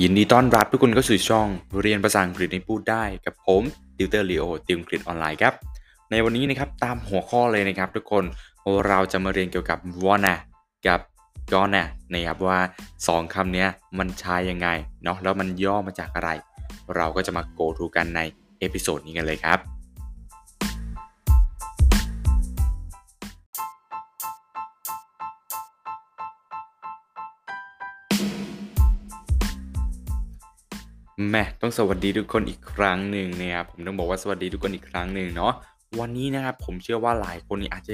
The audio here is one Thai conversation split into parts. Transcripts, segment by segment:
ยินดีต้อนรับทุกคนเข้าสู่ช่องเรียนภาษาอังกฤษให้พูดได้กับผมติวเตอร์ลีโอติวอังกฤษออนไลน์ครับ ในวันนี้นะครับตามหัวข้อเลยนะครับ ทุกคนเราจะมาเรียนเกี่ยวกับ wanna กับ gonna นะครับว่า 2คำนี้มันใช้ยังไงเนาะแล้วมันย่อมาจากอะไร เราก็จะมา go to กันใน episode นี้กันเลยครับ แม่ต้องสวัสดีทุกคนอีกครั้งหนึ่งนะครับผมต้องบอกว่าสวัสดีทุกคนอีกครั้งหนึ่งเนาะวันนี้นะครับผมเชื่อว่าหลายคนนี่อาจจะ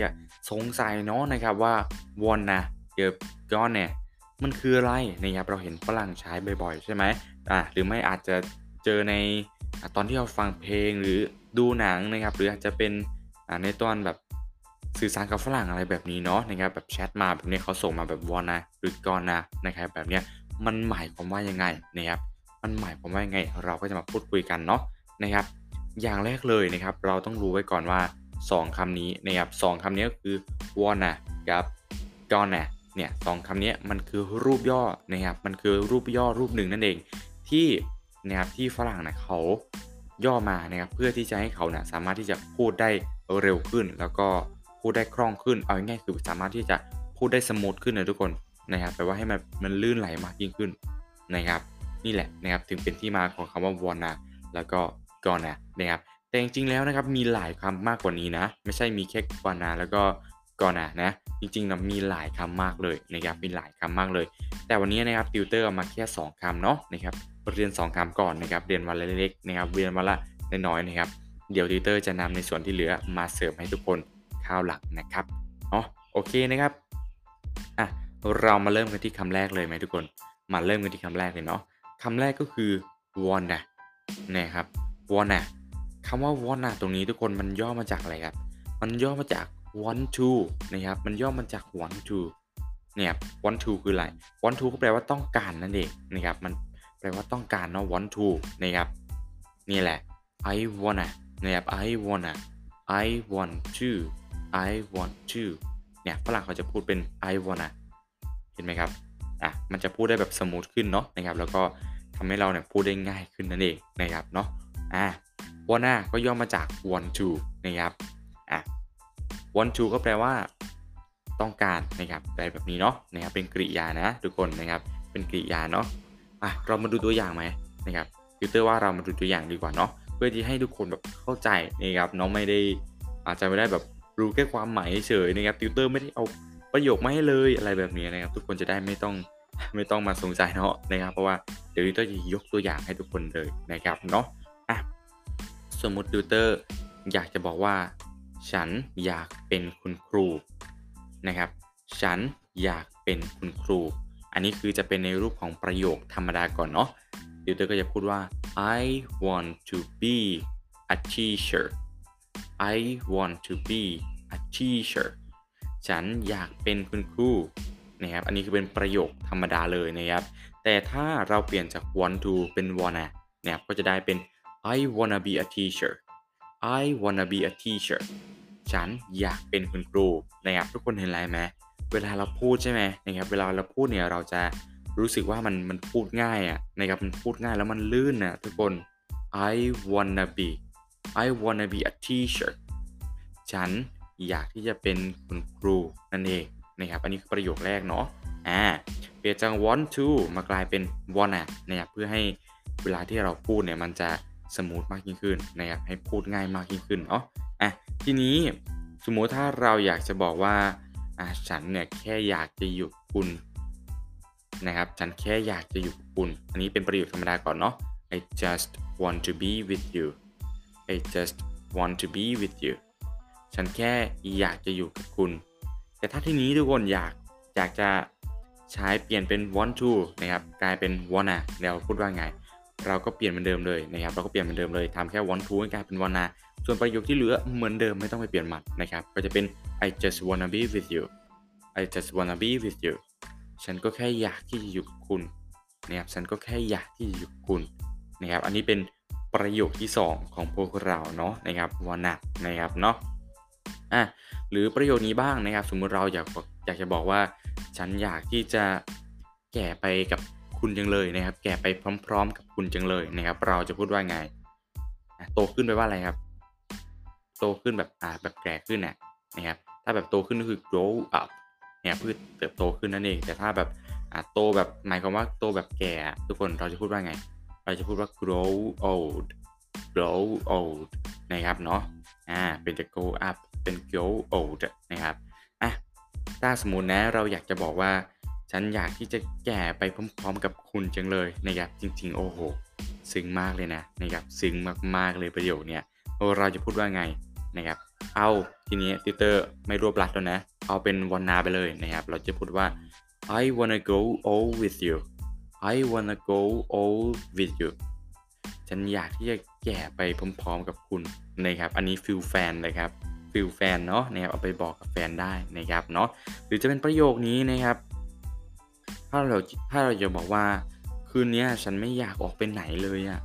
สงสัยเนาะนะครับว่าวอนนะเกี่ยวก้อนเนี่ยมันคืออะไรนะครับเราเห็นฝรั่งใช้บ่อยๆ ใช่ไหมอ่าหรือไม่อาจจะเจอในตอนที่เราฟังเพลงหรือดูหนังนะครับ หรืออาจจะเป็นอ่าในตอนแบบสื่อสารกับฝรั่งอะไรแบบนี้เนาะนะครับแบบแชทมาแบบนี้เขาส่งมาแบบวอนนะหรือก้อนนะนะครับแบบเนี้ยมันหมายความว่ายังไงนะครับ มันหมายความว่ายังไงเราก็จะมาพูดคุยกันเนาะนะครับ อย่างแรกเลยนะครับ เราต้องรู้ไว้ก่อนว่า 2คำนี้นะครับสคำนี้ก็คือ wanna กับ gonna เนี่ยสองคำนี้มันคือรูปย่อนะครับ มันคือรูปย่อรูปหนึ่งนั่นเอง ที่นะครับที่ฝรั่งนะเขาย่อมานะครับเพื่อที่จะให้เขานะสามารถที่จะพูดได้เร็วขึ้น แล้วก็พูดได้คล่องขึ้น เอาง่ายๆคือสามารถที่จะพูดได้ smooth ขึ้นนะทุกคนนะครับแปลว่าให้มันมันลื่นไหลมากยิ่งขึ้นนะครับ นี่แหละนะครับถึงเป็นที่มาของคำว่า wanna แล้วก็ gonna นะครับแต่จริงๆแล้วนะครับมีหลายคำมากกว่านี้นะ ไม่ใช่มีแค่ wanna แล้วก็ gonna นะจริงๆนะมีหลายคำมากเลยนะครับมีหลายคำมากเลย แต่วันนี้นะครับติวเตอร์เอามาแค่ 2คำเนาะนะครับเรียน 2คำก่อนนะครับเรียนวันละเล็กๆนะครับเรียนวันละน้อยๆนะครับเดี๋ยวติวเตอร์จะนำในส่วนที่เหลือมาเสริมให้ทุกคนข้าวหลักนะครับอ๋อโอเคนะครับอะเรามาเริ่มกันที่คำแรกเลยไหมทุกคน มาเริ่มกันที่คำแรกเลยเนาะ คำแรกก็คือ wanna นะครับ wanna คำว่า wanna ตรงนี้ทุกคนมันย่อมาจากอะไรครับ มันย่อมาจาก want to นะครับ มันย่อมาจาก want to เนี่ย want to คืออะไร want to ก็แปลว่าต้องการนั่นเองนะครับ มันแปลว่าต้องการเนาะ want to นะครับนี่แหละ I wanna นะครับ I wanna I want to I want to เนี่ยฝรั่งเขาจะพูดเป็น I wanna เห็นไหมครับ อะมันจะพูดได้แบบสมูทขึ้นเนาะนะครับ แล้วก็ทำให้เราเนี่ยพูดได้ง่ายขึ้นนั่นเองนะครับเนาะอะ wanna ก็ย่อมาจาก want to นะครับอะ want to ก็แปลว่า ต้องการนะครับแปลแบบนี้เนาะนะครับเป็นกริยานะ ทุกคนนะครับ เป็นกริยาเนาะอะเรามาดูตัวอย่างไหมนะครับติวเตอร์ว่าเรามาดูตัวอย่างดีกว่าเนาะเพื่อที่ให้ทุกคนแบบเข้าใจนะครับเนาะไม่ได้อาจจะไม่ได้แบบรู้แค่ความหมายเฉยนะครับติวเตอร์ไม่ได้เอา ประโยคมาให้เลยอะไรแบบนี้นะครับ ทุกคนจะได้ไม่ต้องไม่ต้องมาสงสัยเนาะนะครับ เพราะว่าเดี๋ยวติวเตอร์จะยกตัวอย่างให้ทุกคนเลยนะครับเนาะอะสมมติติวเตอร์อยากจะบอกว่า ฉันอยากเป็นคุณครูนะครับ ฉันอยากเป็นคุณครู อันนี้คือจะเป็นในรูปของประโยคธรรมดาก่อนเนาะติวเตอร์ก็จะพูดว่า I want to be a teacher I want to be a teacher ฉันอยากเป็นคุณครูนะครับอันนี้คือเป็นประโยคธรรมดาเลยนะครับ แต่ถ้าเราเปลี่ยนจาก want to เป็น wanna นะครับก็จะได้เป็น I wanna be a teacher I wanna be a teacher ฉันอยากเป็นคุณครูนะครับทุกคนเห็นอะไรไหมเวลาเราพูดใช่ไหมนะครับเวลาเราพูดเนี่ยเราจะรู้สึกว่ามันมันพูดง่ายอะนะครับมันพูดง่ายแล้วมันลื่นนะทุกคน I wanna be I wanna be a teacher ฉัน อยากที่จะเป็นคุณครูนั่นเองนะครับอันนี้คือประโยคแรกเนาะอ่าเปลี่ยนจาก want to มากลายเป็น wanna นะครับเพื่อให้เวลาที่เราพูดเนี่ยมันจะสมูทมากยิ่งขึ้นนะครับให้พูดง่ายมากยิ่งขึ้นเนาะอะทีนี้สมมติถ้าเราอยากจะบอกว่าอ่าฉันเนี่ยแค่อยากจะอยู่คุณนะครับฉันแค่อยากจะอยู่กับคุณ อันนี้เป็นประโยคธรรมดาก่อนเนาะ I just want to be with you I just want to be with you ฉันแค่อยากจะอยู่กับคุณ แต่ถ้าที่นี้ทุกคนอยากอยากจะใช้เปลี่ยนเป็น want to นะครับกลายเป็น wanna เราพูดว่าไง เราก็เปลี่ยนเหมือนเดิมเลยนะครับเราก็เปลี่ยนเหมือนเดิมเลยทำแค่ want to ให้กลายเป็น wanna ส่วนประโยคที่เหลือเหมือนเดิมไม่ต้องไปเปลี่ยนหมันนะครับก็จะเป็น I just wanna be with you I just wanna be with you ฉันก็แค่อยากที่จะอยู่กับคุณนะครับฉันก็แค่อยากที่จะอยู่กับคุณนะครับอันนี้เป็นประโยคที่ 2 ของพวกเราเนาะนะครับ wanna นะครับเนาะ อะหรือประโยคนี้บ้างนะครับ สมมุติเราอยากอยากจะบอกว่า ฉันอยากที่จะแก่ไปกับคุณจังเลยนะครับ แก่ไปพร้อม ๆ กับคุณจังเลยนะครับ เราจะพูดว่าไงโตขึ้นไปว่าอะไรครับ โตขึ้นแบบอ่าแบบแก่ขึ้นน่ะนะครับ ถ้าแบบโตขึ้นก็คือ grow up เนี่ยพืชเติบโตขึ้นนั่นเอง แต่ถ้าแบบอ่าโตแบบหมายความว่าโตแบบแก่ ทุกคนเราจะพูดว่าไง เราจะพูดว่า grow old grow old นะครับเนาะอ่าเป็นจะ grow up เป็น grow old นะครับอะถ้าสมมุตินะเราอยากจะบอกว่า ฉันอยากที่จะแก่ไปพร้อมๆกับคุณจังเลยนะครับจริงๆโอ้โหซึ้งมากเลยนะนะครับซึ้งมากๆเลยประโยคเนี้ยเราจะพูดว่าไงนะครับเอาทีนี้ติวเตอร์ไม่รวบรัดแล้วนะ เอาเป็นวันนาไปเลยนะครับ เราจะพูดว่า I wanna go old with you I wanna grow old with you ฉันอยากที่จะแก่ไปพร้อมๆกับคุณนะครับ อันนี้ feel แฟนเลยครับ feel แฟนเนาะนะครับเอาไปบอกกับแฟนได้นะครับเนาะหรือจะเป็นประโยคนี้นะครับ ถ้าเราถ้าเราจะบอกว่าคืนนี้ฉันไม่อยากออกไปไหนเลยอะ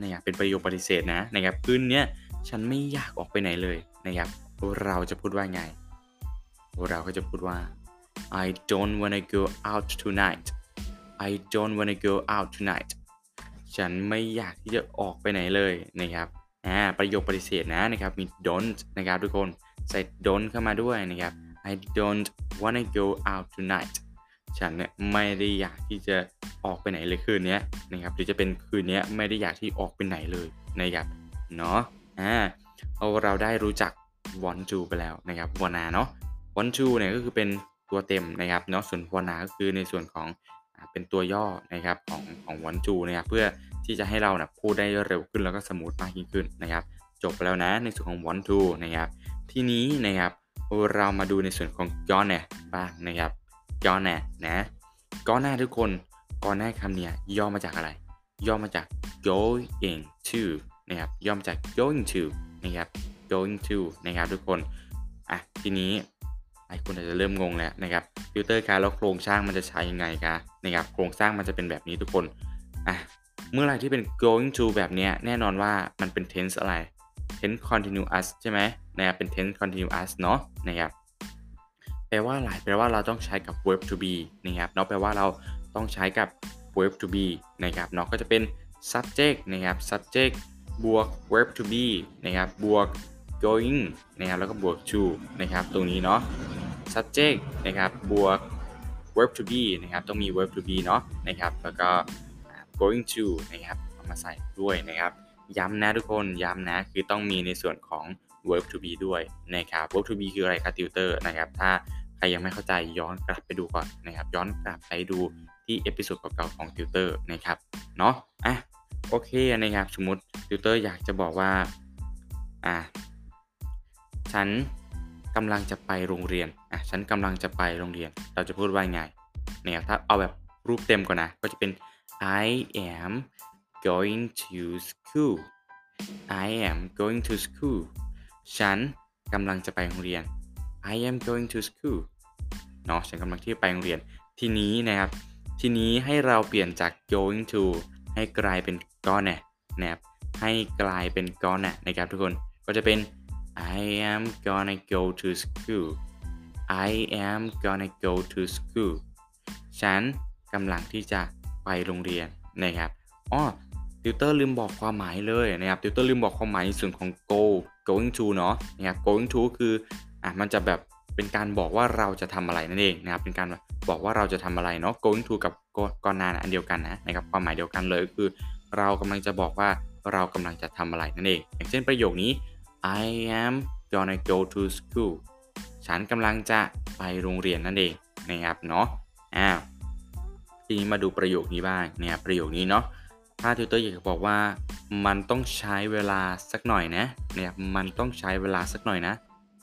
นะครับเป็นประโยคปฏิเสธนะนะครับคืนนี้ฉันไม่อยากออกไปไหนเลยนะครับ เราจะพูดว่าไง เราก็จะพูดว่า I don't wanna go out tonight I don't wanna go out tonight ฉันไม่อยากที่จะออกไปไหนเลยนะครับ อ่าประโยคปฏิเสธนะนะครับมี don't นะครับทุกคนใส่ don't เข้ามาด้วยนะครับ I don't wanna go out tonight ฉันเนี่ยไม่ได้อยากที่จะออกไปไหนเลยคืนนี้นะครับหรือจะเป็นคืนนี้ไม่ได้อยากที่ออกไปไหนเลยนะครับเนาะอ่าเอาเราได้รู้จัก want to ไปแล้วนะครับ wanna เนาะ want to เนี่ยก็คือเป็นตัวเต็มนะครับเนาะส่วน wanna ก็คือในส่วนของเป็นตัวย่อนะครับของของ want to นะครับเพื่อ ที่จะให้เรานะพูดได้เร็วขึ้นแล้วก็สมูทมากยิ่งขึ้นนะครับ จบไปแล้วนะในส่วนของ want to นะครับ ทีนี้นะครับเรามาดูในส่วนของ gonna บ้างนะครับ gonna นะ gonna ทุกคนก่อนหน้าคำเนี้ยย่อมาจากอะไร ย่อมาจาก going to นะครับย่อมาจาก going to นะครับ going to นะครับทุกคนอะทีนี้หลายคนอาจจะเริ่มงงแล้วนะครับติวเตอร์ขาแล้วโครงสร้างมันจะใช้ยังไงคะนะครับโครงสร้างมันจะเป็นแบบนี้ทุกคนอะ เมื่อไรที่เป็น going to แบบนี้แน่นอนว่ามันเป็น tense อะไร tense continuous ใช่ไหมนะครับเป็น tense continuous เนาะนะครับแปลว่าอะไรแปลว่าเราต้องใช้กับ verb to be นะครับเนาะแปลว่าเราต้องใช้กับ verb to be นะครับเนาะก็จะเป็น subject นะครับ subject บวก verb to be นะครับบวก going นะครับแล้วก็บวก to นะครับตรงนี้เนาะ subject นะครับบวก verb to be นะครับต้องมี verb to be เนาะนะครับแล้วก็ going to นะครับเอามาใส่ด้วยนะครับย้ำนะทุกคนย้ำนะคือต้องมีในส่วนของ verb to be ด้วยนะครับ verb to be คืออะไรครับติวเตอร์นะครับถ้าใครยังไม่เข้าใจย้อนกลับไปดูก่อนนะครับย้อนกลับไปดูที่ episode เก่าๆของติวเตอร์นะครับเนาะอะโอเคนะครับสมมติติวเตอร์อยากจะบอกว่าอะฉันกำลังจะไปโรงเรียนอะฉันกำลังจะไปโรงเรียน เราจะพูดว่าไงเนี่ยถ้าเอาแบบรูปเต็มก่อนนะก็จะเป็น I am going to school I am going to school ฉันกำลังจะไปโรงเรียน I am going to school เนาะฉันกำลังที่ไปโรงเรียน ทีนี้นะครับ ทีนี้ให้เราเปลี่ยนจาก going to ให้กลายเป็น gonna นะครับ ให้กลายเป็น gonna นะครับทุกคน ก็จะเป็น I am gonna go to school I am gonna go to school ฉันกำลังที่จะ ไปโรงเรียนนะครับอ้อติวเตอร์ลืมบอกความหมายเลยนะครับติวเตอร์ลืมบอกความหมายในส่วนของ go going to เนาะนะครับ going to คืออะมันจะแบบเป็นการบอกว่าเราจะทำอะไรนั่นเองนะครับเป็นการบอกว่าเราจะทำอะไรเนาะ going to กับก่อนหน้าอันเดียวกันนะนะครับความหมายเดียวกันเลยคือ เรากำลังจะบอกว่าเรากำลังจะทำอะไรนั่นเอง อย่างเช่นประโยคนี้ I am gonna go to school ฉันกำลังจะไปโรงเรียนนั่นเองนะครับเนาะอ้าว ทีนี้มาดูประโยคนี้บ้างเนี่ยประโยคนี้เนาะถ้าติวเตอร์อยากจะบอกว่า มันต้องใช้เวลาสักหน่อยนะเนี่ยมันต้องใช้เวลาสักหน่อยนะ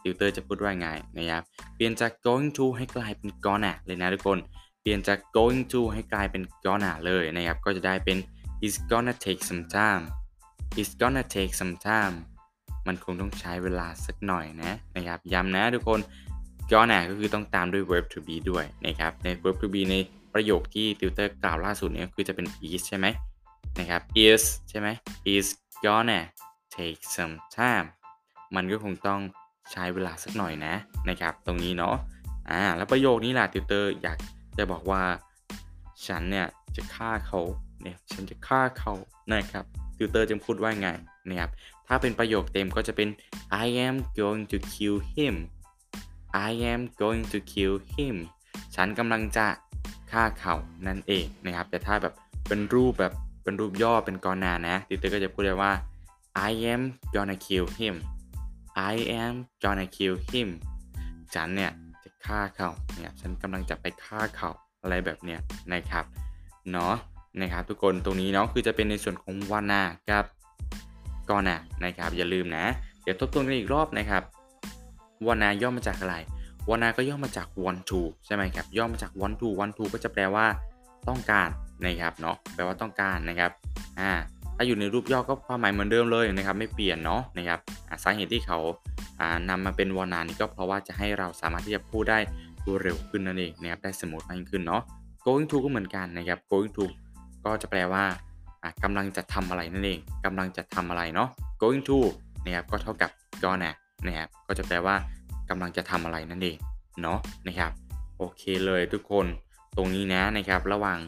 ติวเตอร์จะพูดว่าไงนะครับเปลี่ยนจาก going to ให้กลายเป็น gonna เลยนะทุกคนเปลี่ยนจาก going to ให้กลายเป็น gonna เลยนะครับก็จะได้เป็น it's gonna take some time it's gonna take some time มันคงต้องใช้เวลาสักหน่อยนะนะครับย้ำนะทุกคน gonna ก็คือต้องตามด้วย verb to be ด้วยนะครับใน verb to be ใน ประโยคที่ติวเตอร์กล่าวล่าสุดเนี่ยคือจะเป็น is ใช่ไหมนะครับ is ใช่ไหม is gonna take some time มันก็คงต้องใช้เวลาสักหน่อยนะนะครับ ตรงนี้เนาะอ่าแล้วประโยคนี้ล่ะติวเตอร์อยากจะบอกว่า ฉันเนี่ยจะฆ่าเขาเนี่ยฉันจะฆ่าเขานะครับติวเตอร์จะพูดว่าไงนะครับถ้าเป็นประโยคเต็มก็จะเป็น I am going to kill him I am going to kill him ฉันกำลังจะ ฆ่าเขานั่นเองนะครับ แต่ถ้าแบบเป็นรูปแบบเป็นรูปย่อเป็นกรนานะติเตอร์ก็จะพูดได้ว่า I am gonna kill him I am gonna kill him ฉันเนี่ยจะฆ่าเขาเนี่ยฉันกำลังจะไปฆ่าเขาอะไรแบบเนี้ยนะครับเนาะนะครับทุกคนตรงนี้เนาะคือจะเป็นในส่วนของวานากับกอนานะครับอย่าลืมนะ เดี๋ยวทบทวนกันอีกรอบนะครับวานาย่อมาจากอะไร วานาก็ย่อมาจาก want to ใช่ไหมครับ ย่อมาจาก want to want to ก็จะแปลว่าต้องการนะครับเนาะ แปลว่าต้องการนะครับ อ่า ถ้าอยู่ในรูปย่อก็ความหมายเหมือนเดิมเลยนะครับ ไม่เปลี่ยนเนาะนะครับสาเหตุที่เขาอ่านำมาเป็นวานานี่ก็เพราะว่าจะให้เราสามารถที่จะพูดได้รวดเร็วขึ้นนั่นเองนะครับ ได้สมูทมากยิ่งขึ้นเนาะ going to ก็เหมือนกันนะครับ going to ก็จะแปลว่ากำลังจะทำอะไรนั่นเองกำลังจะทำอะไรเนาะ going to นะครับ ก็เท่ากับ gonna นะครับ ก็จะแปลว่า กำลังจะทำอะไรนั่นเองเนาะนะครับโอเคเลยทุกคนตรงนี้นะนะครับระหว่าง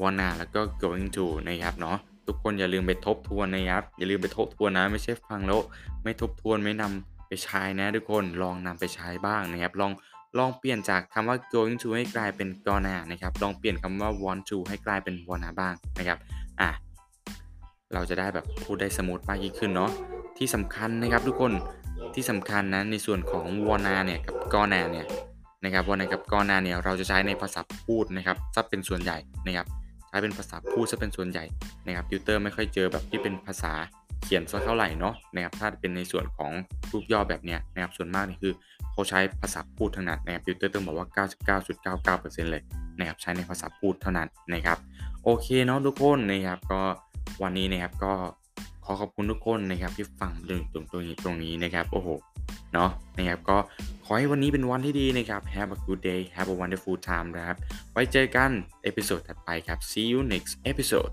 wanna แล้วก็ going to นะครับเนาะทุกคนอย่าลืมไปทบทวนนะครับอย่าลืมไปทบทวนนะไม่ใช่ฟังแล้วไม่ทบทวนไม่นำไปใช้นะทุกคนลองนำไปใช้บ้างนะครับลองลองเปลี่ยนจากคำว่า going to ให้กลายเป็น gonna นะครับลองเปลี่ยนคำว่า want to ให้กลายเป็น wanna บ้างนะครับอะเราจะได้แบบพูดได้สมูทมากยิ่งขึ้นเนาะที่สำคัญนะครับทุกคน ที่สำคัญนะในส่วนของ wanna เนี่ยกับ gonna เนี่ยนะครับ wanna กับ gonna เนี่ยเราจะใช้ในภาษาพูดนะครับซะเป็นส่วนใหญ่นะครับใช้เป็นภาษาพูดซะเป็นส่วนใหญ่นะครับติวเตอร์ไม่ค่อยเจอแบบที่เป็นภาษาเขียนสักเท่าไหร่เนาะนะครับถ้าเป็นในส่วนของรูปย่อแบบเนี้ยนะครับส่วนมากนี่คือเขาใช้ภาษาพูดเท่านั้นนะครับติวเตอร์ต้องบอกว่า 99.99%เลยนะครับใช้ในภาษาพูดเท่านั้นนะครับโอเคเนาะทุกคนนะครับก็วันนี้นะครับก็ ขอขอบคุณทุกคนนะครับที่ฟังเรื่องตรงตรงนี้ตรงนี้นะครับโอ้โหเนาะนะครับก็ขอให้วันนี้เป็นวันที่ดีนะครับ Have a good day Have a wonderful time นะครับ ไว้เจอกันเอพิโซดถัดไปครับ See you next episode